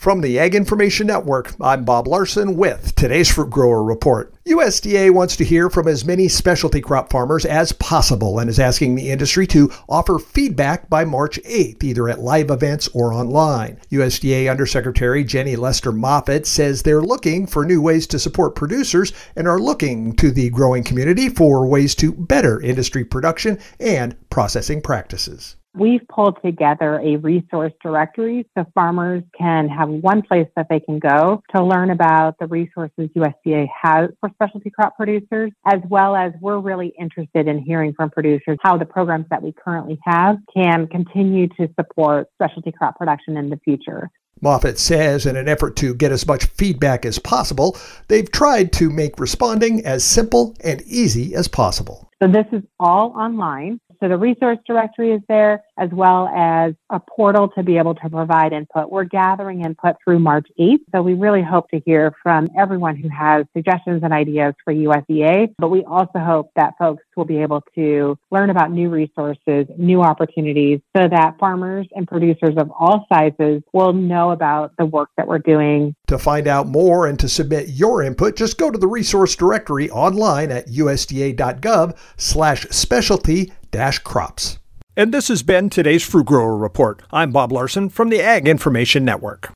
From the Ag Information Network, I'm Bob Larson with today's Fruit Grower Report. USDA wants to hear from as many specialty crop farmers as possible and is asking the industry to offer feedback by March 8th, either at live events or online. USDA Undersecretary Jenny Lester Moffitt says they're looking for new ways to support producers and are looking to the growing community for ways to better industry production and processing practices. We've pulled together a resource directory so farmers can have one place that they can go to learn about the resources USDA has for specialty crop producers, as well as we're really interested in hearing from producers how the programs that we currently have can continue to support specialty crop production in the future. Moffitt says in an effort to get as much feedback as possible, they've tried to make responding as simple and easy as possible. So this is all online. So the resource directory is there as well as a portal to be able to provide input. We're gathering input through March 8th. So we really hope to hear from everyone who has suggestions and ideas for USDA. But we also hope that folks will be able to learn about new resources, new opportunities so that farmers and producers of all sizes will know about the work that we're doing. To find out more and to submit your input, just go to the resource directory online at usda.gov slash specialty dash crops. And this has been today's Fruit Grower Report. I'm Bob Larson from the Ag Information Network.